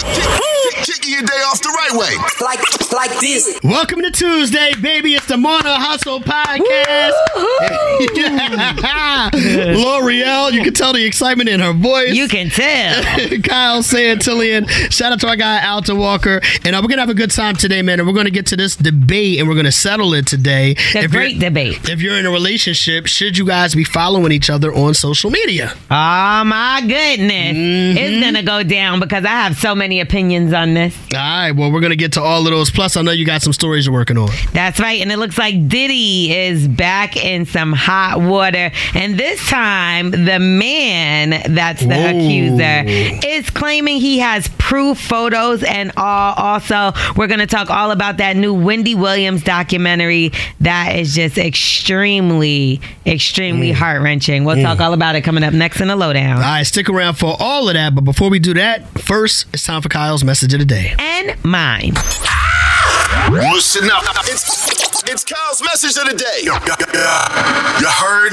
Kicking your day off the right way. Like, like this. Welcome to Tuesday, baby. It's the Morning Hustle Podcast. Lore'l, you can tell the excitement in her voice. You can tell. Kyle Santillian. Shout out to our guy, Alton Walker. And uh, we're going to have a good time today, man. And we're going to get to this debate and we're going to settle it today. The If great debate. If you're in a relationship, should you guys be following each other on social media? Oh my goodness. It's gonna go down because I have so many opinions on this. All right, well, we're going to get to all of those. Plus, I know you got some stories you're working on. That's right. And it looks like Diddy is back in some hot water. And this time, the man that's the Whoa. accuser is claiming he has proof photos and all. Also, we're going to talk all about that new Wendy Williams documentary that is just extremely, extremely mm. heart wrenching. We'll talk mm. all about it coming up next in the lowdown. All right, stick around for all of that. But before we do that, first, it's time for Kyle's message of the day. And mine. Listen up. It's, it's Kyle's message of the day. You heard?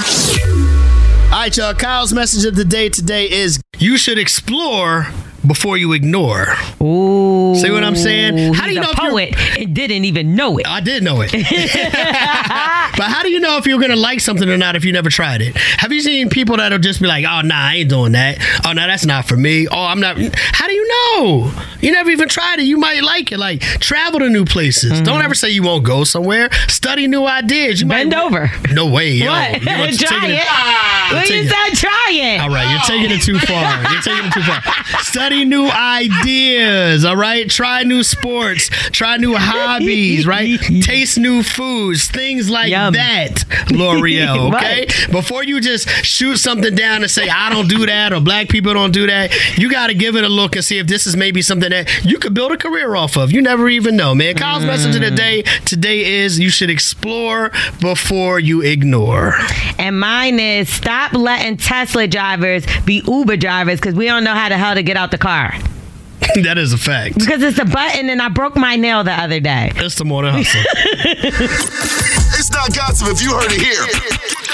All right, y'all. Kyle's message of the day today is you should explore before you ignore. Ooh. See what I'm saying? How do you know you're- poet and didn't even know it? I did know it. but how do you know if you're going to like something or not if you never tried it? Have you seen people that'll just be like, oh, nah, I ain't doing that. Oh, no, that's not for me. Oh, I'm not. How do you know? You never even tried it. You might like it. Like, travel to new places. Mm-hmm. Don't ever say you won't go somewhere. Study new ideas. You Bend might, over. No way. Yo. What? You want to Try it. You're ah. Well, you taking- said try it. all right, you're taking it too far. You're taking it too far. Study new ideas, all right? Try new sports, try new hobbies, right? Taste new foods, things like Yum. that, Lore'l, okay? Right. Before you just shoot something down and say, I don't do that or black people don't do that, you got to give it a look and see if this is maybe something that you could build a career off of. You never even know, man. Kyle's mm. message of the day today is you should explore before you ignore. And mine is stop letting Tesla drivers be Uber drivers because we don't know how the hell to get out the car. that is a fact. Because it's a button and I broke my nail the other day. It's the morning hustle. It's not gossip if you heard it here.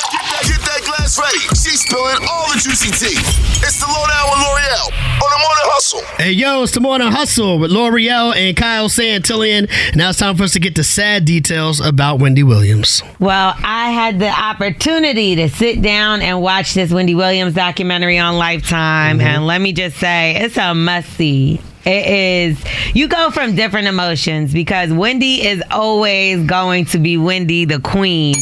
Get glass ready. She's spilling all the juicy tea. It's the lowdown with Lore'l on the morning hustle. Hey, yo, it's the Morning Hustle with Lore'l and Kyle Santillian. Now it's time for us to get the sad details about Wendy Williams. Well, I had the opportunity to sit down and watch this Wendy Williams documentary on Lifetime, mm-hmm. and let me just say, it's a must see. It is. You go from different emotions because Wendy is always going to be Wendy, the queen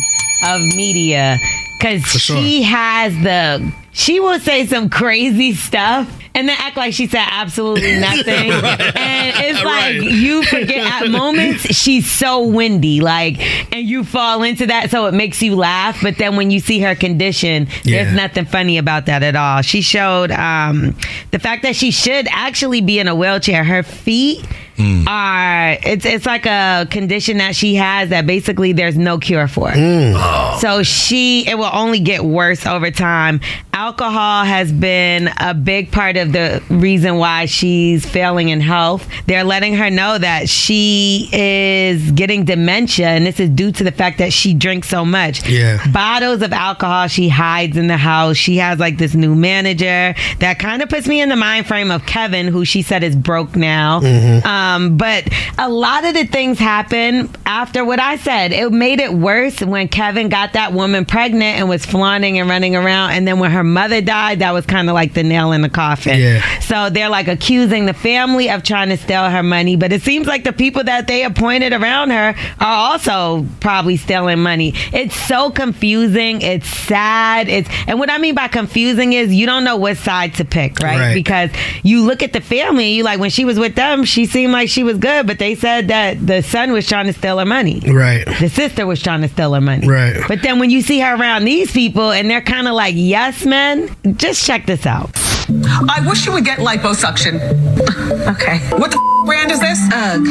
of media, because sure. she has the. She will say some crazy stuff and then act like she said absolutely nothing. And it's like Right. you forget at moments she's so windy, like, and you fall into that, so it makes you laugh. But then when you see her condition, Yeah. there's nothing funny about that at all. She showed um, the fact that she should actually be in a wheelchair. Her feet are it's it's like a condition that she has that basically there's no cure for. So she it will only get worse over time. Alcohol has been a big part of the reason why she's failing in health. They're letting her know that she is getting dementia and this is due to the fact that she drinks so much. Yeah. Bottles of alcohol she hides in the house. She has like this new manager that kind of puts me in the mind frame of Kevin who she said is broke now. Um, but a lot of the things happen after what I said. It made it worse when Kevin got that woman pregnant and was flaunting and running around. And then when her mother died, that was kind of like the nail in the coffin. Yeah. So they're like accusing the family of trying to steal her money. But it seems like the people that they appointed around her are also probably stealing money. It's so confusing. It's sad. It's and what I mean by confusing is you don't know what side to pick, right? Right. Because you look at the family you like when she was with them, she seemed like she was good, but they said that the son was trying to steal her money. Right. The sister was trying to steal her money. Right. But then when you see her around these people and they're kind of like yes men, just check this out. I wish you would get liposuction. Okay. What the f- brand is this? Ugh.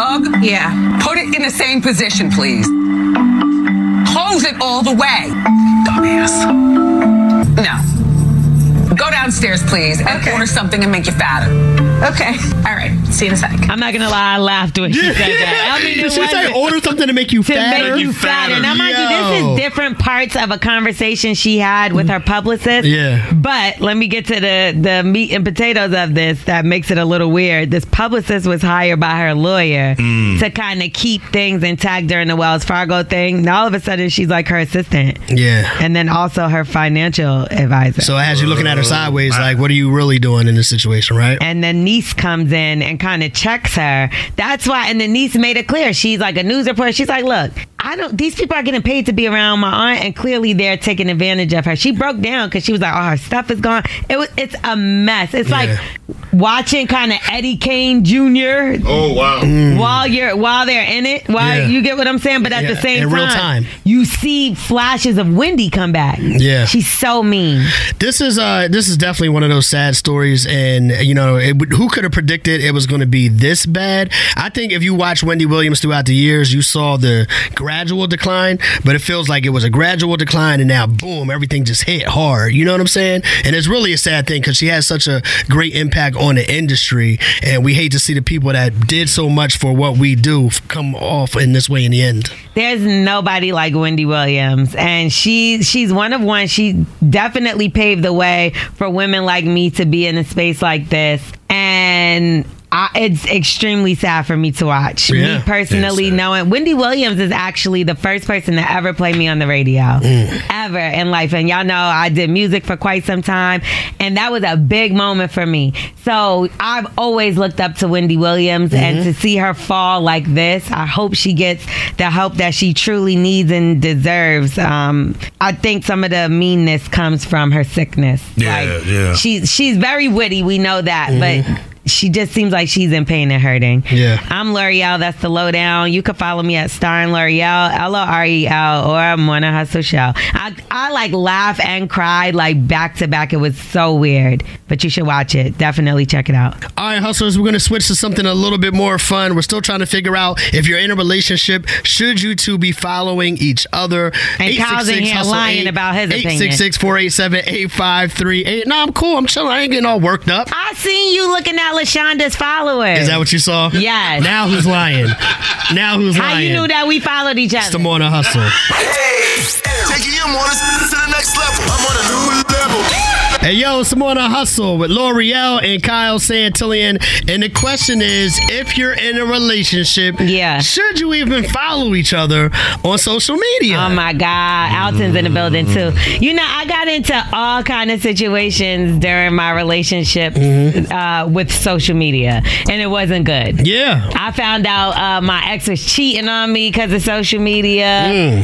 Ugh? Yeah. Put it in the same position, please. Close it all the way. Dumbass. No. Go downstairs, please, and Okay. order something and make you fatter. Okay. All right. See you in a sec. I'm not gonna lie, I laughed when she said that. I mean, Did it she say order something to make you to fatter? make you fatter. Now, mind you, Yo. this is different parts of a conversation she had with her publicist. Yeah. But let me get to the the meat and potatoes of this that makes it a little weird. This publicist was hired by her lawyer mm. to kind of keep things intact during the Wells Fargo thing. Now all of a sudden she's like her assistant. Yeah. And then also her financial advisor. So as you're looking at her sideways, like, what are you really doing in this situation, right? and then niece comes in and kind of checks her. That's why, and the niece made it clear. She's like a news reporter. She's like, look, I don't. These people are getting paid to be around my aunt, and clearly they're taking advantage of her. She broke down because she was like, oh, her stuff is gone. It was. It's a mess. It's like watching kind of Eddie Kane Jr. Oh wow. While you're while they're in it, while Mm. Yeah. you get what I'm saying, but at Yeah, the same in time, real time. you see flashes of Wendy come back. Yeah. she's so mean. This is uh this is definitely one of those sad stories, and you know it, who could have predicted it was going to be this bad? I think if you watch Wendy Williams throughout the years, you saw the gradual decline, but it feels like it was a gradual decline, and now boom, everything just hit hard. You know what I'm saying? And it's really a sad thing because she has such a great impact on the industry, and we hate to see the people that did so much for what we do come off in this way in the end. There's nobody like Wendy Williams, and she she's one of one. She definitely paved the way for women like me to be in a space like this, and. I, it's extremely sad for me to watch. Yeah, me personally, knowing Wendy Williams is actually the first person to ever play me on the radio, Mm. ever in life. And y'all know I did music for quite some time, and that was a big moment for me. So I've always looked up to Wendy Williams, and Mm-hmm. to see her fall like this, I hope she gets the help that she truly needs and deserves. Um, I think some of the meanness comes from her sickness. Yeah, yeah. She's she's very witty. We know that, but. She just seems like she's in pain and hurting. Yeah. I'm Lore'l. That's the lowdown. You can follow me at Star and L'Oreal, L O R E L, or Morning Hustle Show. I, I like laugh and cried like back to back. It was so weird, but you should watch it. Definitely check it out. All right, hustlers, we're going to switch to something a little bit more fun. We're still trying to figure out if you're in a relationship, should you two be following each other? And Kyle's in here lying 8, about his opinion. 866 487 8538. No, I'm cool. I'm chilling. I ain't getting all worked up. I seen you looking at LaShonda's followers. Is that what you saw? Yes. Now who's lying? Now who's How lying? you knew that we followed each It's the other? morning hustle. Taking your mornings to the next level. I'm on a new level. Hey yo, it's the morning hustle with Lore'l and Kyle Santillian. And the question is, if you're in a relationship, Yeah. should you even follow each other on social media? Oh my God, Alton's in the building too. You know, I got into all kind of situations during my relationship uh, with social media, and it wasn't good. yeah. I found out uh, my ex was cheating on me because of social media.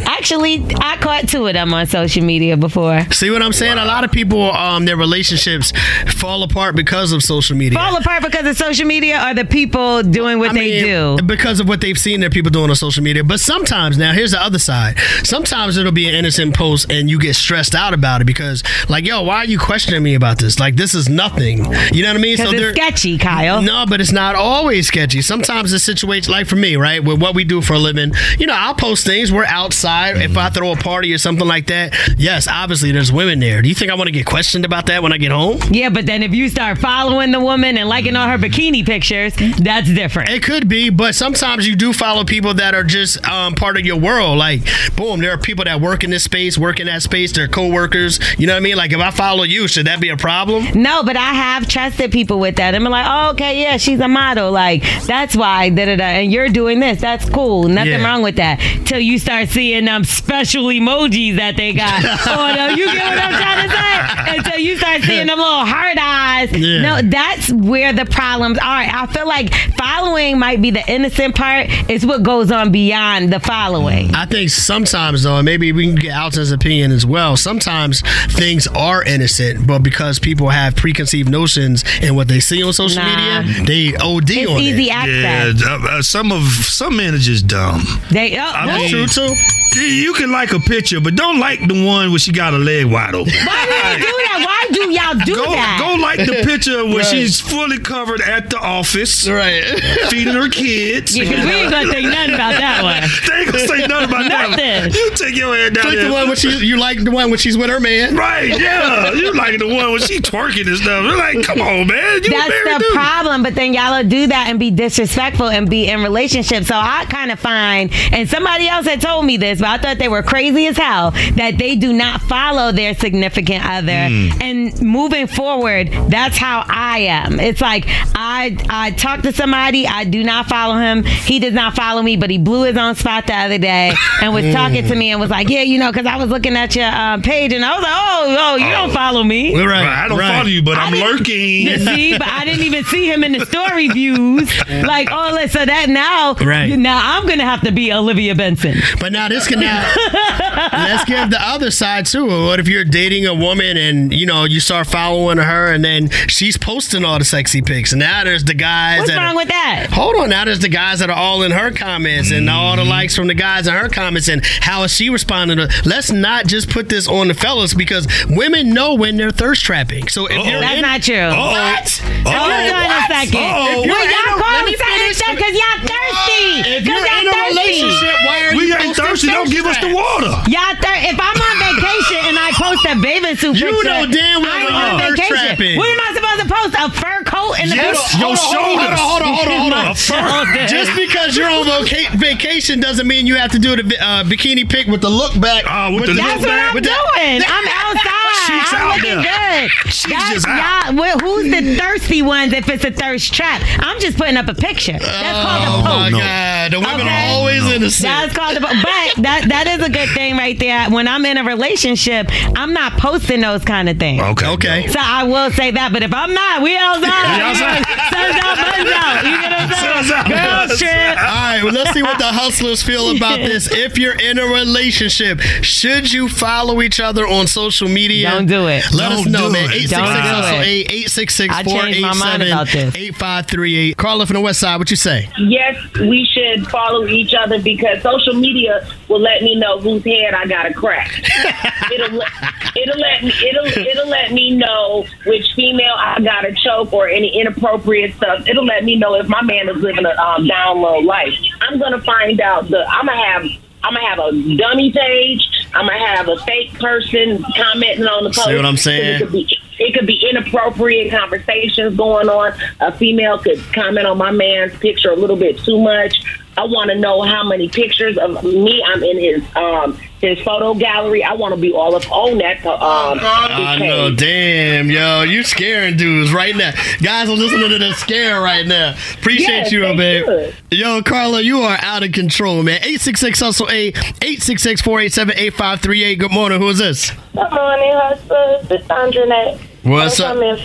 Actually, I caught two of them on social media before. See what I'm saying? A lot of people, um, their relationships fall apart because of social media. Fall apart because of social media, or the people doing what I they mean, do. because of what they've seen their people doing on social media. But sometimes, now here's the other side. Sometimes it'll be an innocent post and you get stressed out about it because, like, yo, why are you questioning me about this? Like, this is nothing. You know what I mean? There- it's sketchy, Kyle. No, but it's not always sketchy. Sometimes the situation, like for me, right, with what we do for a living, you know, I'll post things. We're outside. If I throw a party or something like that, yes, obviously there's women there. Do you think I want to get questioned about that when I get home? Yeah, but then if you start following the woman and liking all her bikini pictures, that's different. It could be, but sometimes you do follow people that are just um, part of your world. Like, boom, there are people that work in this space, work in that space. They're coworkers. You know what I mean? Like, if I follow you, should that be a problem? No, but I have trusted people with that. I'm like, oh, okay, yeah, she's a model. Like, that's why, da da da. And you're doing this. That's cool. Nothing Yeah. wrong with that. Till you start seeing them special emojis that they got. oh, no, you get what I'm trying to say? Until you start seeing them little hard eyes. Yeah. No, that's where the problems are. I feel like following might be the innocent part. It's what goes on beyond the following. I think sometimes, though, and maybe we can get Alton's opinion as well. Sometimes things are innocent, but because people have preconceived notions and what they see on social Nah. media, they OD It's on easy it. access. Yeah, uh, uh, some of some men are just dumb. They, oh, I mean- True too. You can like a picture, but don't like the one where she got a leg wide open. Why would you do that? Why Why do y'all do Go, that? go like the picture where Right. she's fully covered at the office, Right. feeding her kids. Yeah, 'cause we ain't gonna think nothing about that one. They ain't gonna say nothing about that. Nothing. You take your head down Like there. the one when she, you like the one when she's with her man. Right, yeah. You like the one when she twerking and stuff. You're like, come on, man. You That's the dude. problem. But then y'all will do that and be disrespectful and be in relationships. So I kind of find, and somebody else had told me this, but I thought they were crazy as hell that they do not follow their significant other. Mm. And moving forward, that's how I am. It's like I I talk to somebody, I do not follow him. He does not follow me, but he blew his own spot the other day and was talking to me and was like, yeah, you know, because I was looking at your uh, page and I was like, oh, oh, you don't follow me. Right. Right, I don't right. follow you, but I I'm lurking. You see, but I didn't even see him in the story views. Like, oh, let's- so that now, Right. now I'm gonna have to be Olivia Benson. But now this can now let's give the other side too. What if you're dating a woman and you know you start following her and then she's posting all the sexy pics and now there's the guys What's that wrong are, with that? Hold on, now there's the guys that are all in her comments and all the mm-hmm. likes from the guys in her comments and how is she responding to let's not just put this on the fellas because women know when they're thirst trapping. So if you're That's in, not true. What? Hold on a second. Uh-oh. If you're Well, in y'all call let me me finish. because y'all thirsty. Uh, if 'Cause you're in a relationship, why are We you ain't thirsty. Don't give us the water. Y'all thir- if I'm on vacation and I post a bathing suit You picture, know damn well I ain't when on you're thirst vacation. trapping. What am I supposed to post? A fur coat and a Yes, picture? your shoulders. Hold on, hold on, hold on, hold on. A fur. Just because you're on voca- vacation doesn't mean you have to do the uh, bikini pic with the look back. Ah, with the That's look what back. I'm with doing. that- I'm outside. She's I'm out looking there. good. She's That's- just out. y'all- well, who's the thirsty ones if it's a thirst trap? I'm just putting up a picture. That's called Oh a my post. no. God, the women Okay. are always innocent. That's called a po- but that that is a good thing right there. When I'm in a relationship, I'm not posting those kind of things. Okay. Okay. So I will say that, but if I'm not, we outside. We outside. Sun's out, buns out. You get what I'm saying? Girls trip. All right, well, let's see what the hustlers feel about this. If you're in a relationship, should you follow each other on social media? Don't do it. Let us Don't know, man. 866 Don't do hustle it. 8 866 I changed my mind about this. 8538. Carla from the West Side, what you say? yes, we should follow each other because social media will let me know whose head I got to crack. it'll let, it'll let me it'll it'll let me know which female I got to choke or any inappropriate stuff. It'll let me know if my man is living a um, down low life. I'm gonna find out the I'm gonna have. I'm gonna have a dummy page. I'm gonna have a fake person commenting on the post. See what I'm saying? It could be it could be inappropriate conversations going on. A female could comment on my man's picture a little bit too much. I want to know how many pictures of me I'm in his um his photo gallery. I want to be all up on that. Um, I know, damn, yo, you scaring dudes right now. Guys are listening to the scare right now. Appreciate Yes, you, they babe. should. Yo, Carla, you are out of control, man. 866 Hustle 8 866 487 8538. Good morning. Who is this? Good morning, hustlers. It's Andronette. What's I'm up?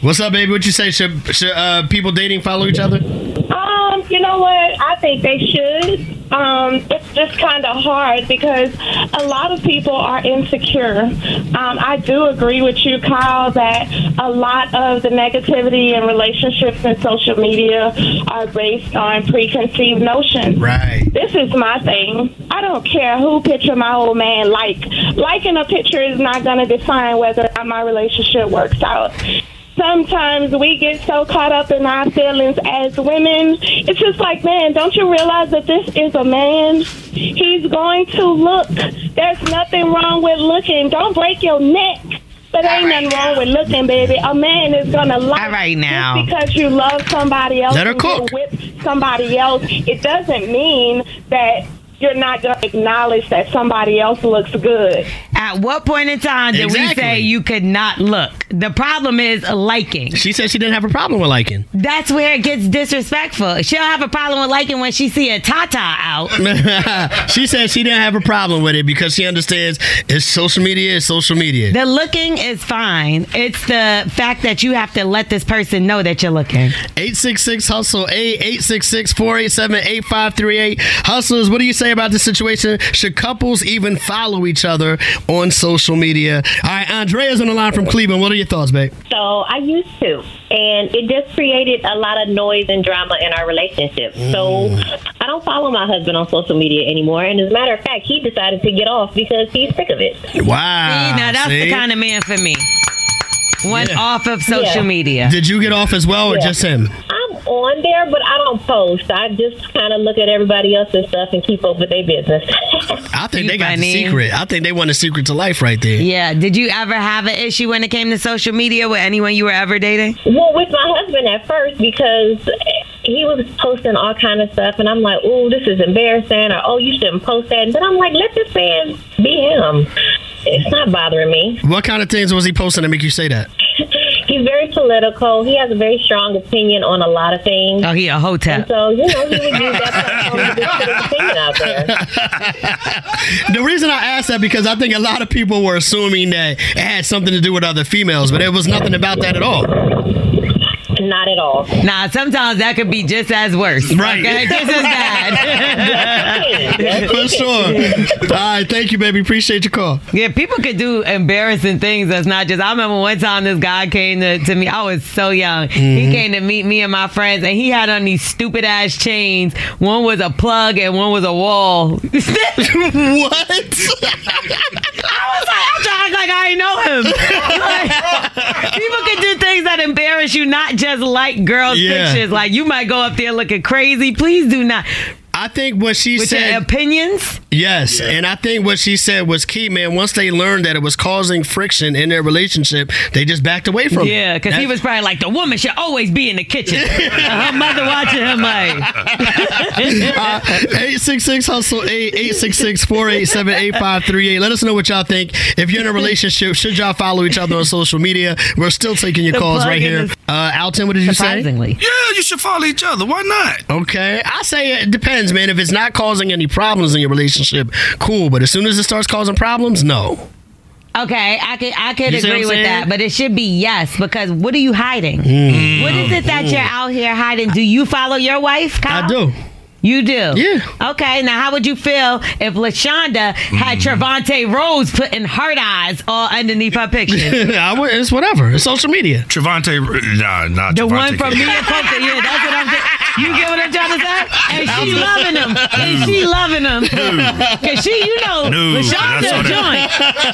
What's up, baby? What you say? Should, should uh, people dating follow each other? Um, you know what? I think they should. Um, it's just kind of hard because a lot of people are insecure. Um, I do agree with you, Kyle, that a lot of the negativity in relationships and social media are based on preconceived notions. Right. This is my thing. I don't care who picture my old man like. Liking a picture is not going to define whether or not my relationship works out. Sometimes we get so caught up in our feelings as women. It's just like, man, don't you realize that this is a man? He's going to look. There's nothing wrong with looking. Don't break your neck. But ain't nothing wrong with looking, baby. A man is gonna like All right now. just because you love somebody else Let her cook. with somebody else. It doesn't mean that you're not gonna acknowledge that somebody else looks good. At what point in time did we say you could not look? The problem is liking. She said she didn't have a problem with liking. That's where it gets disrespectful. She'll have a problem with liking when she see a tata out. she said she didn't have a problem with it because she understands it's social media It's social media. The looking is fine. It's the fact that you have to let this person know that you're looking. 866 Hustle 8 866 487 8538. Hustlers, what do you say about this situation? Should couples even follow each other on social media? All right, Andrea's on the line from Cleveland. What are your thoughts, babe? So I used to, and it just created a lot of noise and drama in our relationship. So mm. I don't follow my husband on social media anymore. And as a matter of fact, he decided to get off because he's sick of it. Wow. See, now that's see? the kind of man for me. went off of social Yeah. media. Did you get off as well, or Yeah. just him? I'm on there, but I don't post. I just kind of look at everybody else's stuff and keep up with their business. I think You they got funny. the secret. I think they want the secret to life right there. Yeah. Did you ever have an issue when it came to social media with anyone you were ever dating? well, with my husband at first because he was posting all kind of stuff, and I'm like, "Oh, this is embarrassing," or "Oh, you shouldn't post that." But I'm like, "Let this man be him." It's not bothering me. What kind of things was he posting to make you say that? He's very political. He has a very strong opinion on a lot of things. Oh, he a hotel. And so, you know, he would use that platform to just his opinion out there. The reason I asked that because I think a lot of people were assuming that it had something to do with other females, but it was nothing about that at all. Not at all. Nah, sometimes that could be just as worse. Right. Okay? Just as bad. For sure. All right, thank you, baby. Appreciate your call. Yeah, people could do embarrassing things that's not just. I remember one time this guy came to, to me. I was so young. He Mhm. came to meet me and my friends, and he had on these stupid ass chains. One was a plug and one was a wall. what? I was like, I'm trying to act like I ain't know him. Like, people can do things that embarrass you, not just like girls' Yeah. pictures. Like you might go up there looking crazy. Please do not. I think what she With said. your opinions. Yes, and I think what she said was key, man. Once they learned that it was causing friction in their relationship, they just backed away from it. Yeah, because he was probably like, the woman should always be in the kitchen. her mother watching her like. Uh, 866 hustle 8 866 487 8538. Let us know what y'all think. If you're in a relationship, should y'all follow each other on social media? We're still taking your The calls right here. Uh, Alton, what did you say? Yeah, you should follow each other. Why not? Okay, I say it depends, man. If it's not causing any problems in your relationship, cool. But as soon as it starts causing problems, no. Okay, I could I could You see what agree with that, but it should be yes because what are you hiding? Mm. What is it that you're out here hiding? Do you follow your wife? Kyle? I do. You do? Yeah. Okay, now how would you feel if LaShonda had Mm. Trevante Rhodes putting heart eyes all underneath her picture? I would, it's whatever. It's social media. Trevante, nah, nah. The Trevante one from can't. me and Coca, yeah, that's what I'm saying. You get what I'm trying to say? And she loving him. And she loving him. Cause she, you know, No, LaShonda that's a what joint.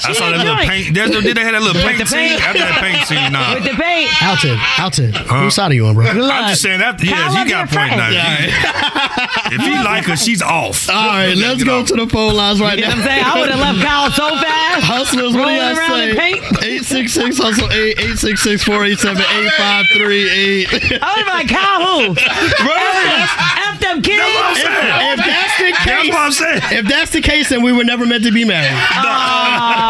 I saw that little paint. That's, did they have that little With paint, the scene? paint. After that paint scene, nah. With the paint. Alton, Alton, whose side are you on, bro? I'm just saying after. Yeah, Kyle he got loves point now. friend. If he like her, she's off. All right, let's go to the phone lines right You know now. what I'm saying? I would have left Kyle so fast. Hustlers, what do rolling y'all around say? in paint. 866 Hustle 8 866 487 8538. I would have been like, Kyle who? F them kids. If, if that's the case, That's what I'm saying. if that's the case, then we were never meant to be married. All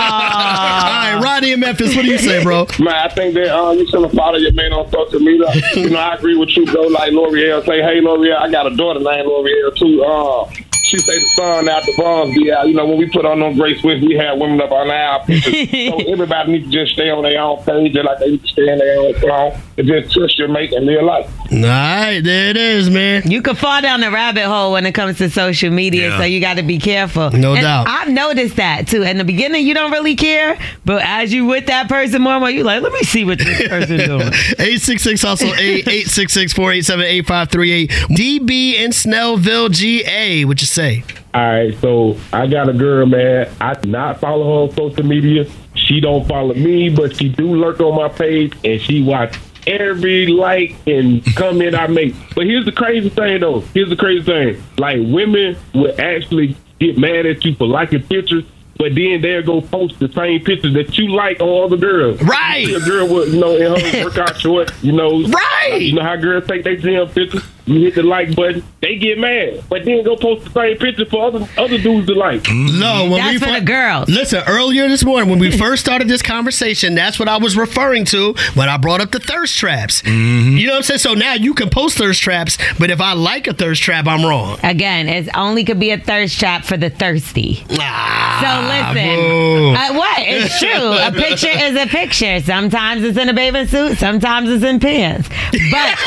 right, Rodney in Memphis, what do you say, bro? Man, I think that uh, you shouldn't follow your man on social media. you know, I agree with you, bro. Like Lore'l say, hey, Lore'l, I got a daughter named L'Oreal too. Uh, she say the sun out the bronze be out. You know, when we put on them great swift, we have women up on our pictures. so everybody needs to just stay on their own page, just like they need to stay on their own phone and just trust your mate and live life. All right, there it is, man. You can fall down the rabbit hole when it comes to social media, Yeah. so you got to be careful. No And doubt. I've noticed that too. In the beginning, you don't really care, but as you with that person more and more, you like, let me see what this person doing. 866 Hustle 8 866 487 8538. DB in Snellville, GA. What you say? All right, so I got a girl, man. I do not follow her on social media. She don't follow me, but she do lurk on my page, and she watch every like and comment I make. But here's the crazy thing, though. Here's the crazy thing. Like women would actually get mad at you for liking pictures. But then they'll go post the same pictures that you like on other girls. Right. A girl with, you know, in her workout shorts, you know. Right. You know how girls take their gym pictures. You hit the like button, they get mad. But then go post the same picture for other other dudes to like. No, when That's we for fir- the girls. Listen, earlier this morning when we first started this conversation, that's what I was referring to when I brought up the thirst traps. Mm-hmm. You know what I'm saying? So now you can post thirst traps, but if I like a thirst trap, I'm wrong. Again, it only could be a thirst trap for the thirsty. Ah, so listen, boo. uh, what? It's true. A picture is a picture. Sometimes it's in a bathing suit. Sometimes it's in pants. But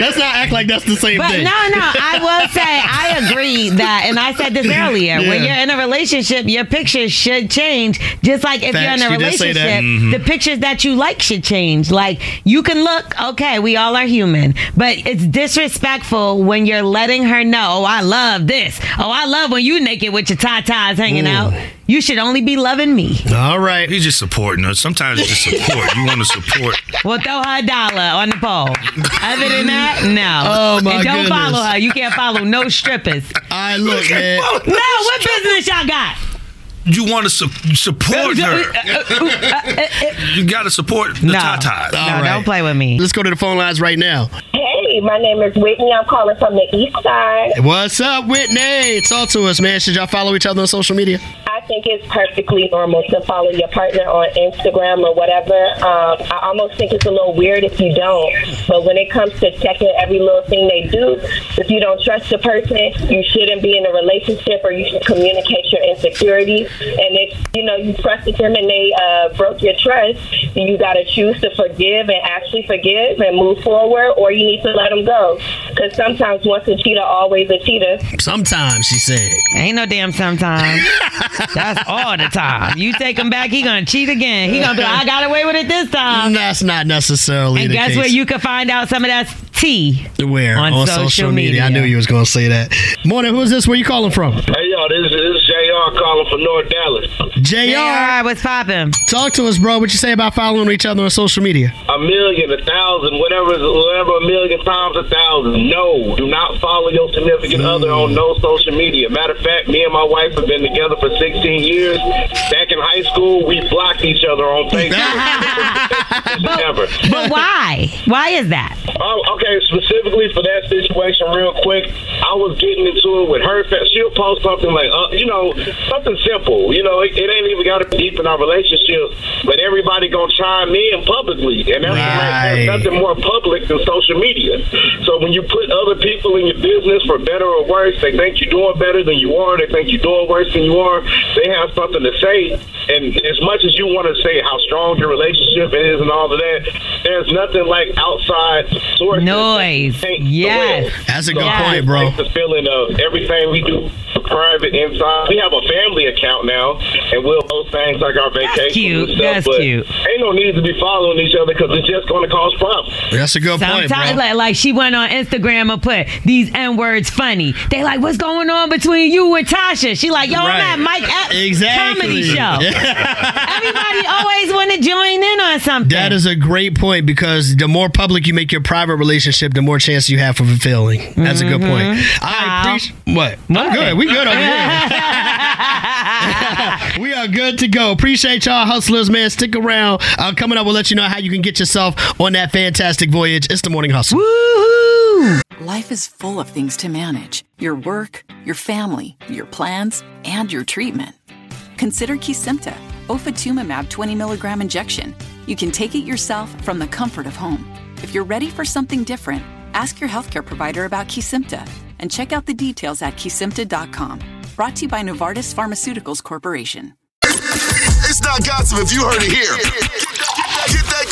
Let's not act like that's the same But thing. no, no, I will say I agree that, and I said this earlier. When you're in a relationship, your pictures should change. Just like if Facts, you're in a she did say that. relationship, Mhm. the pictures that you like should change. Like you can look okay, we all are human, but it's disrespectful when you're letting her know, "Oh, I love this. Oh, I love when you naked with your tatas hanging out." You should only be loving me. All right. He's just supporting her. Sometimes it's just support. You want to support. Well, throw her a dollar on the pole. Other than that, no. Oh, my And don't goodness. follow her. You can't follow no strippers. I look, man. No, what business y'all got? You want to su- support her. You got to support the No. Tatas. No, don't play with me. Let's go to the phone lines right now. Hey, my name is Whitney. I'm calling from the East Side. What's up, Whitney? Talk to us, man. Should y'all follow each other on social media? I think it's perfectly normal to follow your partner on Instagram or whatever. Um, I almost think it's a little weird if you don't. But when it comes to checking every little thing they do, if you don't trust the person, you shouldn't be in a relationship or you should communicate your insecurities. And if you know you trusted them and they uh, broke your trust, then you got to choose to forgive and actually forgive and move forward, or you need to let them go. Because sometimes once a cheater, always a cheater. Sometimes, she said. Ain't no damn sometimes. That's all the time. You take him back, he gonna cheat again. He gonna be like, I got away with it this time. That's not necessarily And guess case. where you can find out some of that tea? Where? On social media. I knew you was going to say that. Morning, who's this? Where you calling from? Hey, yo, this, this is JR calling from North Dallas. JR. what's poppin'? Talk to us, bro. What you say about following each other on social media? A million, a thousand, whatever, whatever, a million times a thousand. No, do not follow your significant other on no social media. Matter of fact, me and my wife have been together for 16 years. Back in high school, we blocked each other on Facebook. Never. But why? Why is that? Um, oh, okay, specifically for that situation, real quick, I was getting into it with her. She'll post something like, uh, you know, something simple. You know, it, it ain't even got to be deep in our relationship, but everybody gonna chime in publicly, and that's Right. there's nothing more public than social media. So when you put other people in your business, for better or worse, they think you're doing better than you are. They think you're doing worse than you are. They have something to say, and as much as you want to say how strong your relationship is and all of that, there's nothing like outside sources. Noise. Yes. That's a good Yes. point, bro. The feeling of everything we do private inside. We have a family account now, and we'll post things like our vacations cute. and stuff. That's but cute. ain't no need to be following each other because it's just going to cause problems. That's a good point, bro. Sometimes, like, like she went on Instagram and put these N words funny. They like, what's going on between you and Tasha? She like, yo, Right. I'm at Mike Epps Exactly. comedy show. Everybody always want to join in on something. That is a great point because the more public you make your private relationship, the more chance you have for fulfilling. That's a good point. Mm-hmm. I appreciate what. I'm good. We good over here. we are good to go. Appreciate y'all hustlers, man. Stick around. Uh, coming up, we'll let you know how you can get yourself on that fantastic voyage. It's the morning hustle. Life is full of things to manage your work, your family, your plans, and your treatment. Consider Kesimpta, ofatumumab 20 milligram injection. You can take it yourself from the comfort of home. If you're ready for something different, ask your healthcare provider about Kesimpta and check out the details at kesimpta.com. Brought to you by Novartis Pharmaceuticals Corporation. It's not gossip if you heard it here.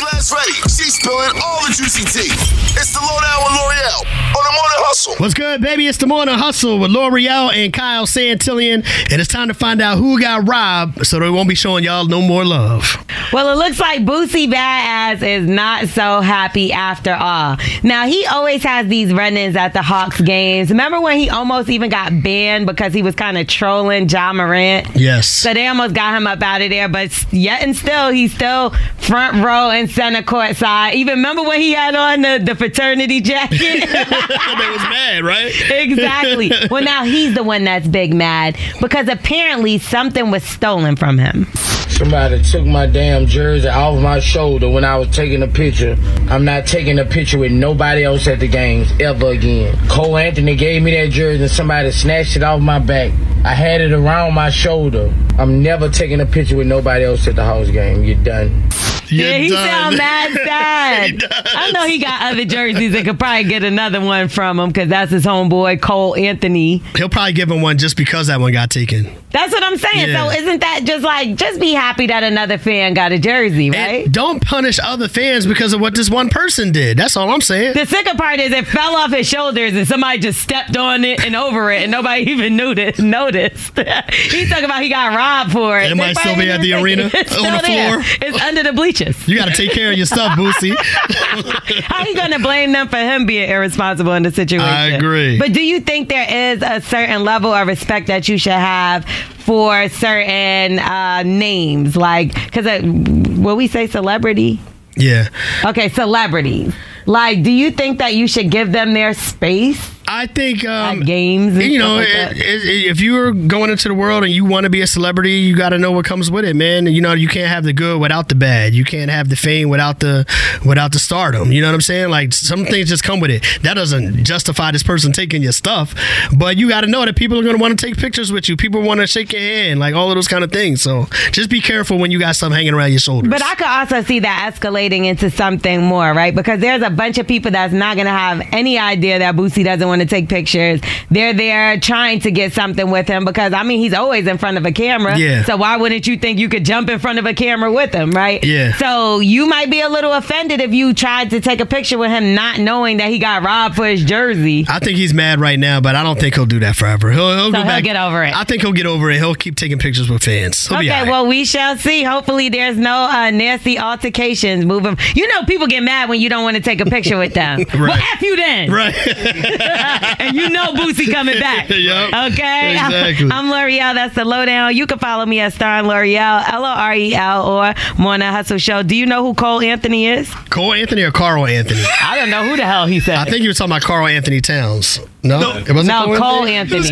Get that glass ready. She's spilling all the juicy tea. It's the lowdown with Lore'l on the morning hustle. What's good, baby? It's the morning hustle with Lore'l and Kyle Santillian, and it's time to find out who got robbed, so they won't be showing y'all no more love. Well, it looks like Boosie Badazz is not so happy after all. Now, he always has these run ins at the Hawks games. Remember when he almost even got banned because he was kind of trolling Ja Morant? Yes. So they almost got him up out of there, but yet and still, he's still front row and center court side. Even remember when he had on the, the fraternity jacket? they was mad, right? exactly. Well, now he's the one that's big mad because apparently something was stolen from him. Somebody took my damn jersey off my shoulder when I was taking a picture. I'm not taking a picture with nobody else at the games ever again. Cole Anthony gave me that jersey and somebody snatched it off my back. I had it around my shoulder. I'm never taking a picture with nobody else at the Hawks game. You're done. Yeah, he sound mad sad. I know he got other jerseys and could probably get another one from him because that's his homeboy Cole Anthony. He'll probably give him one just because that one got taken. That's what I'm saying. Yeah. So isn't that just like just be happy that another fan got a jersey, right? And don't punish other fans because of what this one person did. That's all I'm saying. The sicker part is it fell off his shoulders and somebody just stepped on it and over it and nobody even knew this, noticed. He's talking about he got robbed for it. It might still be at the arena, it. On the floor. It's under the bleachers righteous. You got to take care of your stuff, Boosie. How you gonna blame them for him being irresponsible in the situation? I agree. But do you think there is a certain level of respect that you should have for certain uh, names, like because uh, will we say celebrity? Yeah. Okay, celebrities. Like, do you think that you should give them their space? I think um, games. You know, like it, it, if you're going into the world and you want to be a celebrity, you got to know what comes with it, man. You know, you can't have the good without the bad. You can't have the fame without the without the stardom. You know what I'm saying? Like some things just come with it. That doesn't justify this person taking your stuff, but you got to know that people are going to want to take pictures with you. People want to shake your hand, like all of those kind of things. So just be careful when you got stuff hanging around your shoulders. But I could also see that escalating into something more, right? Because there's a bunch of people that's not going to have any idea that Boosie doesn't want to take pictures. They're there trying to get something with him because, I mean, he's always in front of a camera. Yeah. So why wouldn't you think you could jump in front of a camera with him, right? Yeah. So you might be a little offended if you tried to take a picture with him not knowing that he got robbed for his jersey. I think he's mad right now, but I don't think he'll do that forever. He'll, he'll So go he'll back. get over it. I think he'll get over it. He'll keep taking pictures with fans. He'll Okay, right. well, we shall see. Hopefully, there's no uh, nasty altercations moving. You know, people get mad when you don't want to take a picture with them. Well, Right. F you then. Right. and you know Boosie coming back. Yup. Okay. Exactly. I'm Lore'l. That's the lowdown. You can follow me at Star L'Oreal, L O R E L, or Morning Hustle Show. Do you know who Cole Anthony is? Cole Anthony or Karl-Anthony? I don't know who the hell he said. I think you were talking about Karl-Anthony Towns. No, it wasn't No, Cole Anthony.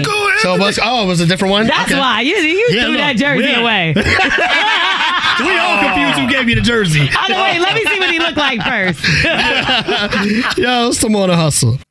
So it was. Oh, it was a different one. That's Okay. why you, you Yeah, threw look, that jersey yeah. away. we all confused who gave you the jersey. By the way, let me see what he looked like first. Yo, it's the morning hustle.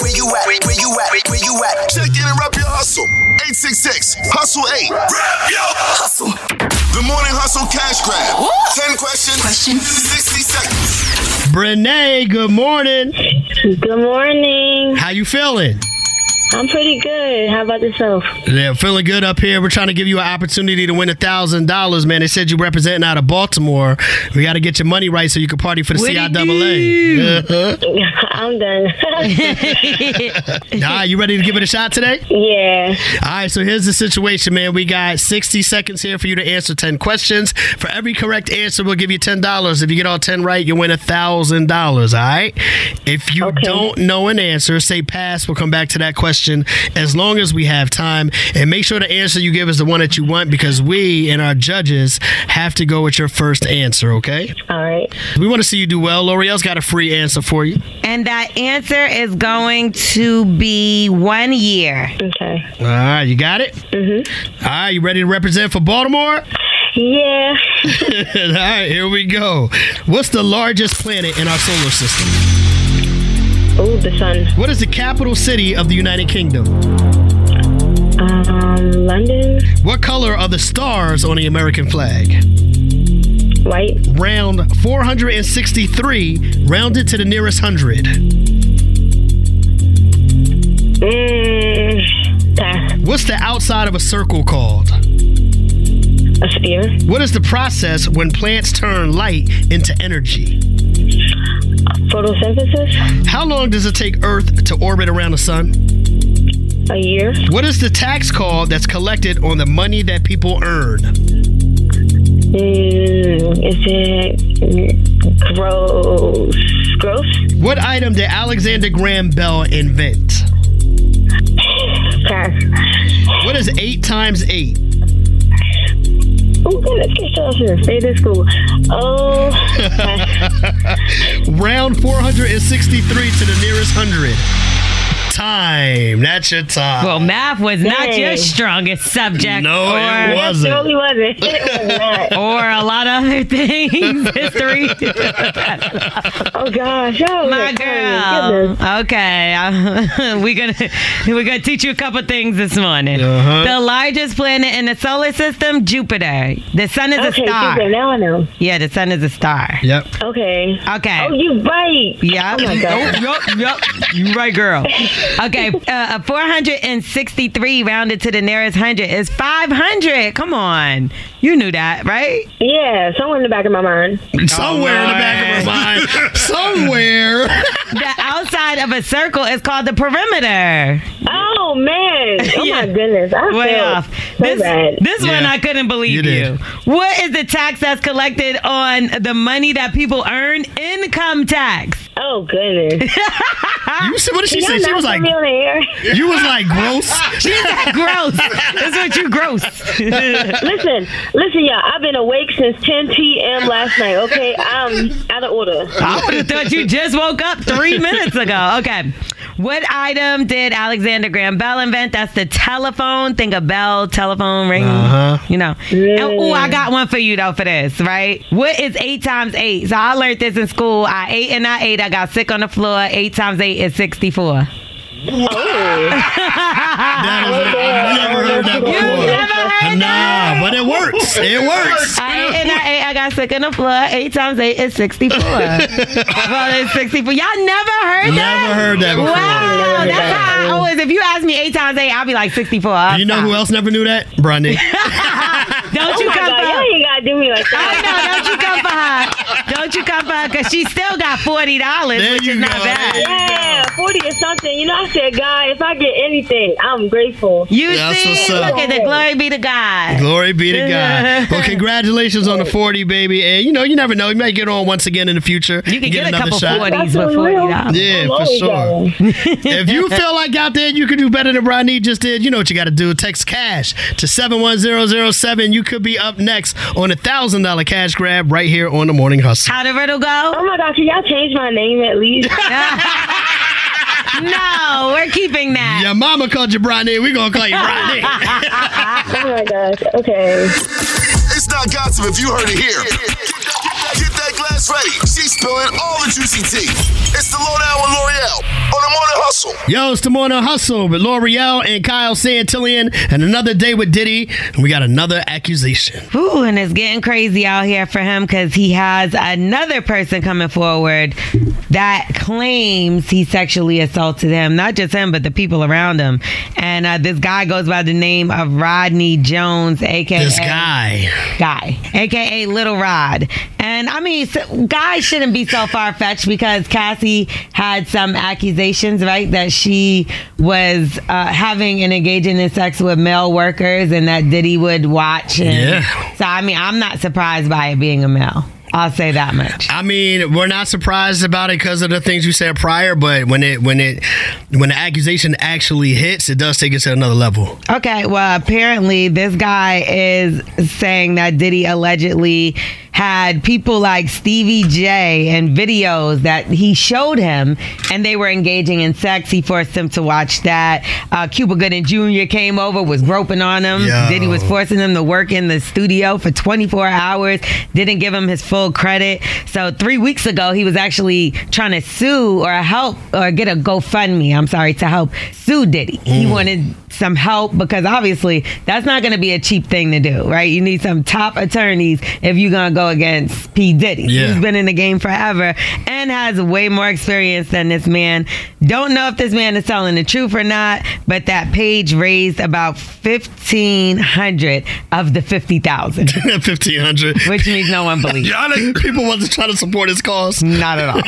Where you at? Where, where you at? Where you at? Check in and rep your hustle. 866 Hustle 8. Rep your hustle. The morning hustle cash grab. 10 questions. Question. 60 seconds. Brene, good morning. Good morning. How you feeling? I'm pretty good. How about yourself? Yeah, feeling good up here. We're trying to give you an opportunity to win a thousand dollars, man. They said you're representing out of Baltimore. We got to get your money right so you can party for the What CIAA. Uh-huh. I'm done. Right, you ready to give it a shot today? Yeah. All right, so here's the situation, man. We got 60 seconds here for you to answer 10 questions. For every correct answer, we'll give you $10. If you get all 10 right, you win a $1,000, all right? If you don't know an answer, say pass. We'll come back to that question as long as we have time. And make sure the answer you give is the one that you want because we and our judges have to go with your first answer, okay? All right. We want to see you do well. Lore'l's got a free answer for you. And that answer is going to be one year. Okay. All right, you got it? Mm-hmm. All right, you ready to represent for Baltimore? Yeah. All right, here we go. What's the largest planet in our solar system? Oh, the sun. What is the capital city of the United Kingdom? Um, London. What color are the stars on the American flag? White. Round 463, rounded to the nearest hundred. Mm, pass. What's the outside of a circle called? A sphere. What is the process when plants turn light into energy? Photosynthesis. How long does it take Earth to orbit around the sun? A year. What is the tax called that's collected on the money that people earn? Mm, is it gross? Gross? What item did Alexander Graham Bell invent? Pass. What is 8 times 8? Oh, get. Stay school. Oh, Round 463 to the nearest hundred. Time. That's your time. Well, math was not Dang. your strongest subject. No, or, it wasn't. it really wasn't. It was. Or a lot of other things. History. Oh gosh, oh My goodness. girl. Okay, uh, we're gonna we're gonna teach you a couple things this morning. Uh-huh. The largest planet in the solar system, Jupiter. The sun is Okay, a star. Jupiter, now I know. Yeah, the sun is a star. Yep. Okay. Okay. Oh, you right. Yeah. Oh my god. Yup, yup, yup. You right, girl. Okay, uh, 463 rounded to the nearest hundred is 500. Come on. You knew that, right? Yeah, somewhere in the back of my mind. Somewhere in the back of my mind. Somewhere. the outside of a circle is called the perimeter. Oh man! Oh Yeah. my goodness! I Way feel off. so This, bad. this one I couldn't believe you you. What is the tax that's collected on the money that people earn? Income tax. Oh goodness! You said, what did she Y'all say? She was like, on the air. you was like gross. She said gross. That's what you gross. listen, listen, y'all. I've been awake since 10 p.m. last night. Okay, I'm out of order. I would have thought you just woke up three minutes ago. Okay. What item did Alexander Graham Bell invent? That's the telephone. Think of bell, telephone ring. Uh-huh. You know. Oh, I got one for you though for this, right? What is eight times eight? So I learned this in school. I ate and I ate. I got sick on the floor. Eight times eight is sixty-four. That is, I've oh. never heard that before. never heard nah, but it works. It works. I ate and I ate. I got sick in the floor. Eight times eight is 64. well, it's 64. Y'all never heard that? Never heard that before. Wow, that's how I always. If you ask me eight times eight, I'll be like 64. You know who else never knew that? Brandy. Don't Oh you come God, for y'all her. ain't gotta do me like I that. know. Don't you come for her. Don't you come for her because she still got forty dollars, There which you is not bad. Yeah, 40 or something. You know, I said, God, if I get anything, I'm grateful. You That's see, what's up. look at the glory be to God. Glory be to God. Well, congratulations on the 40, baby. And you know, you never know. You might get on once again in the future. You can get, a another couple shot. forties That's with what we forty will. dollars. Yeah, I'm for sure. if you feel like out there you can do better than Rodney just did, you know what you got to do. Text cash to 71007. You could be up next on a $1,000 cash grab right here on the Morning Hustle. How the riddle go? Oh my God, can y'all change my name at least? No, we're keeping that. Your mama called you Rodney. We're going to call you Rodney. oh my gosh, okay. It's not gossip if you heard it here. Get that glass ready. She's spilling all the juicy tea. It's the lowdown with Lore'l on the morning hustle. Yo, it's the Morning Hustle with Lore'l and Kyle Santillian, and another day with Diddy. And we got another accusation. Ooh, and it's getting crazy out here for him because he has another person coming forward that claims he sexually assaulted him. Not just him, but the people around him. And uh, this guy goes by the name of Rodney Jones, aka This guy. guy, aka Little Rod. And I mean, so, guys shouldn't be so far fetched because Cassie had some accusations, right, that she was uh, having and engaging in sex with male workers, and that Diddy would watch. And, Yeah. So I mean, I'm not surprised by it being a male. I'll say that much. I mean, we're not surprised about it because of the things you said prior, but when it when it when the accusation actually hits, it does take it to another level. Okay, well, apparently this guy is saying that Diddy allegedly had people like Stevie J and videos that he showed him, and they were engaging in sex. He forced him to watch that. Uh, Cuba Gooding Jr. came over, was groping on him. Yo. Diddy was forcing him to work in the studio for 24 hours. Didn't give him his full credit. So three weeks ago, he was actually trying to sue or help or get a GoFundMe. I'm sorry to help sue Diddy. He wanted some help because obviously that's not going to be a cheap thing to do, right? You need some top attorneys if you're going to go against P. Diddy. Yeah. He's been in the game forever and has way more experience than this man. Don't know if this man is telling the truth or not, but that page raised about 1500 of the 50,000, Fifteen hundred. which means no one believes. Yannick, People want to try to support his cause. Not at all.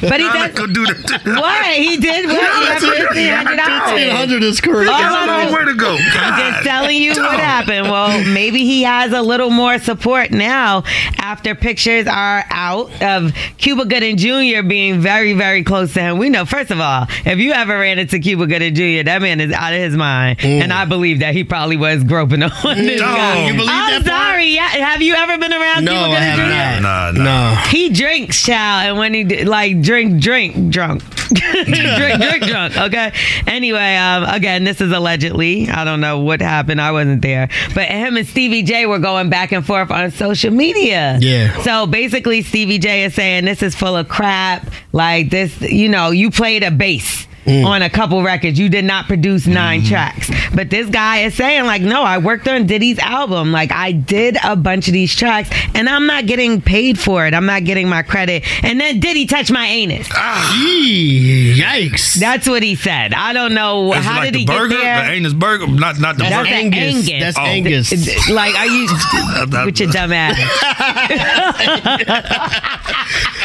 But he does. do that. What? He did what? He got Fifteen $1,500. is correct. Long way to go. I'm just telling you what happened. Well, maybe he has a little more support now after pictures are out of Cuba Gooding Jr. being very, very close to him. We know, first of all, if you ever ran into Cuba Gooding Jr., that man is out of his mind. And I believe that he probably was groping on this No. guy. You believe I'm that part? sorry. Yeah, have you ever been around No, Cuba Gooding have Jr.? not. Nah, nah. No. He drinks, child, and when he d- like drink, drink, drunk, drink, drink, drunk. Okay. Anyway, um, again, this is allegedly. I don't know what happened. I wasn't there, but him and Stevie J were going back and forth on social media. Yeah. So basically, Stevie J is saying this is full of crap. Like this, you know, you played a bass. Mm. on a couple records. You did not produce 9 mm. tracks. But this guy is saying, like, no, I worked on Diddy's album. Like, I did a bunch of these tracks and I'm not getting paid for it. I'm not getting my credit. And then Diddy touched my anus. Ah, ah. Yikes. That's what he said. I don't know. Is it How like did the he burger, get there? the anus burger, not not the That's burger. the Angus. Angus. That's Oh. Angus. Like, are you with your dumb ass?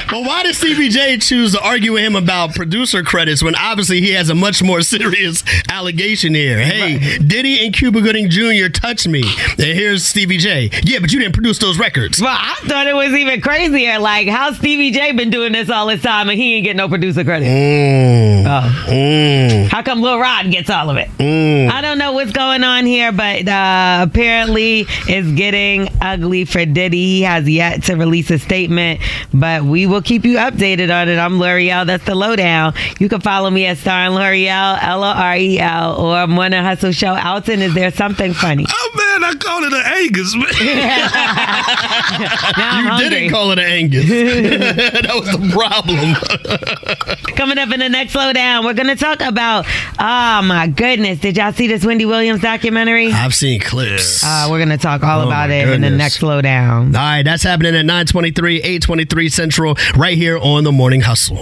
But why did Stevie J choose to argue with him about producer credits when obviously he has a much more serious allegation here? Hey, Diddy and Cuba Gooding Jr. touched me. And here's Stevie J. Yeah, but you didn't produce those records. Well, I thought it was even crazier. Like, how Stevie J been doing this all this time and he ain't getting no producer credit? Mm. Oh. Mm. How come Lil Rod gets all of it? Mm. I don't know what's going on here, but uh, apparently it's getting ugly for Diddy. He has yet to release a statement, but we will keep you updated on it. I'm Lore'l. That's the lowdown. You can follow me at Starring Lore'l, L O R E L, or Morning Hustle Show. Alton, is there something funny? Oh man, I call it an Angus, man. You hungry. didn't call it an Angus. that was the problem. Coming up in the next lowdown, we're going to talk about, oh my goodness, did y'all see this Wendy Williams documentary? I've seen clips. Uh, we're going to talk all Oh, about it in the goodness. next lowdown. All right, that's happening at 923, 823 Central, right here on the Morning Hustle.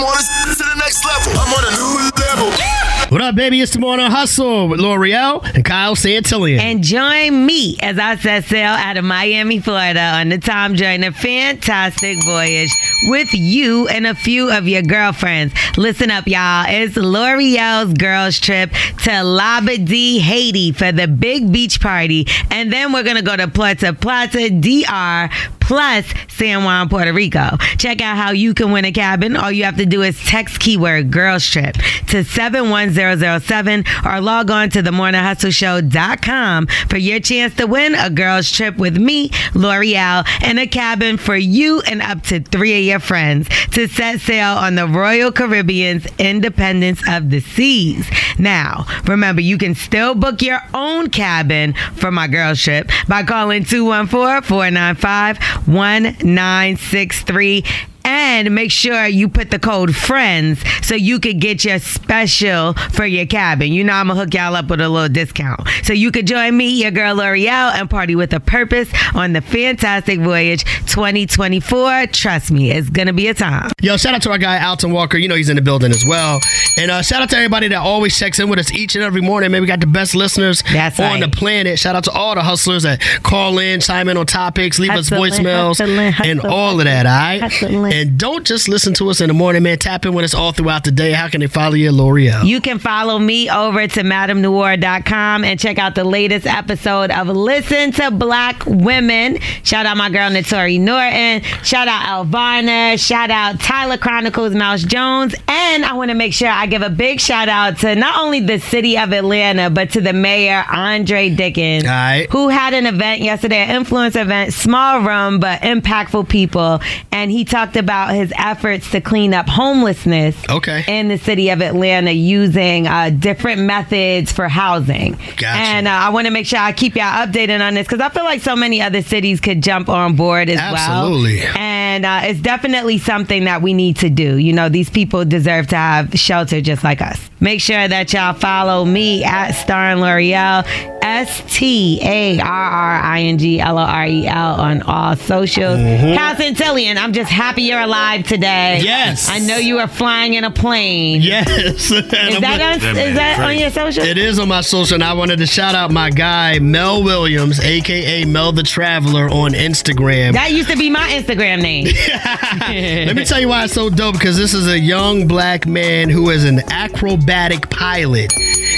Taking your mornings to the next level. I'm on a new level. What up, baby? It's the Morning Hustle with Lore'l and Kyle Santillian. And join me as I set sail out of Miami, Florida on the Tom Joyner fantastic voyage with you and a few of your girlfriends. Listen up, y'all. It's Lore'l's girls trip to Labadee, Haiti for the big beach party. And then we're going to go to Puerto Plata, DR, plus San Juan, Puerto Rico. Check out how you can win a cabin. All you have to do is text keyword girls trip to 71007 or log on to themorninghustleshow.com for your chance to win a girls trip with me, Lore'l, and a cabin for you and up to three of your friends to set sail on the Royal Caribbean's Independence of the Seas. Now, remember, you can still book your own cabin for my girls trip by calling 214 495 1963 and make sure you put the code friends so you could get your special for your cabin. You know I'm gonna hook y'all up with a little discount. So you could join me, your girl Lore'l, and party with a purpose on the Fantastic Voyage 2024. Trust me, it's gonna be a time. Yo, shout out to our guy Alton Walker. You know he's in the building as well. And uh, shout out to everybody that always checks in with us each and every morning. Man, we got the best listeners That's on right. the planet. Shout out to all the hustlers that call in, chime in on topics, leave Hustling, us voicemails, hustling, and hustling, all of that. All right. And don't just listen to us in the morning, man. Tap in with us all throughout the day. How can they follow you, Lore'l? You can follow me over to madamenoire.com and check out the latest episode of Listen to Black Women. Shout out my girl Natori Norton. Shout out Elvana. Shout out Tyler Chronicles Mouse Jones. And I want to make sure I give a big shout out to not only the city of Atlanta, but to the mayor, Andre Dickens, right. who had an event yesterday, an influence event, small room, but impactful people. And he talked about his efforts to clean up homelessness Okay. in the city of Atlanta using uh, different methods for housing. Gotcha. And uh, I want to make sure I keep y'all updated on this because I feel like so many other cities could jump on board as Absolutely. well. Absolutely. And uh, it's definitely something that we need to do. You know, these people deserve to have shelter just like us. Make sure that y'all follow me at Starring Lore'l, S T A R R I N G L O R E L on all socials. Mhm. Cal Santillian, I'm just happy you're alive today. Yes. I know you are flying in a plane. Yes. Is that, on, is that on your social? It is on my social, and I wanted to shout out my guy Mel Williams, aka Mel the Traveler, on Instagram. That used to be my Instagram name. Let me tell you why it's so dope because this is a young black man who is an acrobatic pilot.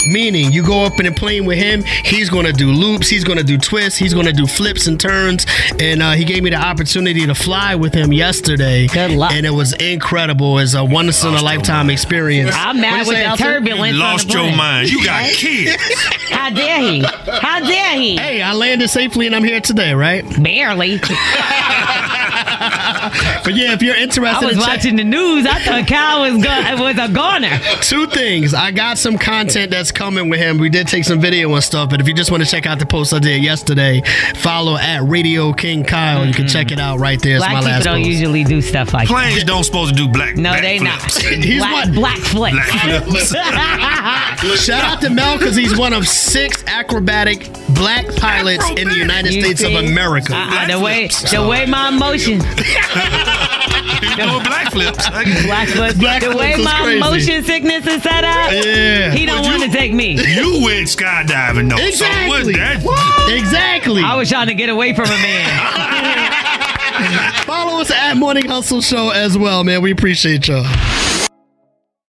Meaning, you go up in a plane with him, he's going to do loops, he's going to do twists, he's going to do flips and turns. And uh, he gave me the opportunity to fly with him yesterday. Good luck. And it was incredible. It's a once in a lifetime experience. I'm mad with say, the turbulence. You lost the your mind. You got kids. How dare he? How dare he? Hey, I landed safely and I'm here today, right? Barely. but yeah, if you're interested, I was in check- watching the news. I thought Kyle was go- was a goner. Two things. I got some content that's coming with him. We did take some video and stuff, but if you just want to check out the post I did yesterday, follow at Radio King Kyle. You can check it out right there. It's Black my people last don't post. usually do stuff like Planes that. don't supposed to do black. No, black they flips. not. He's black, what- black flips. Black flips. Shout out to Mel because he's one of six acrobatic black pilots in the United You States see? of America. Uh-uh, the way the way my emotions, You doing black flips. black flips, Black the flips way my crazy. motion sickness is set up. Yeah. He don't want to take me. You went skydiving though. Exactly. So what that? Exactly. I was trying to get away from a man. Follow us at Morning Hustle Show as well, man. We appreciate y'all.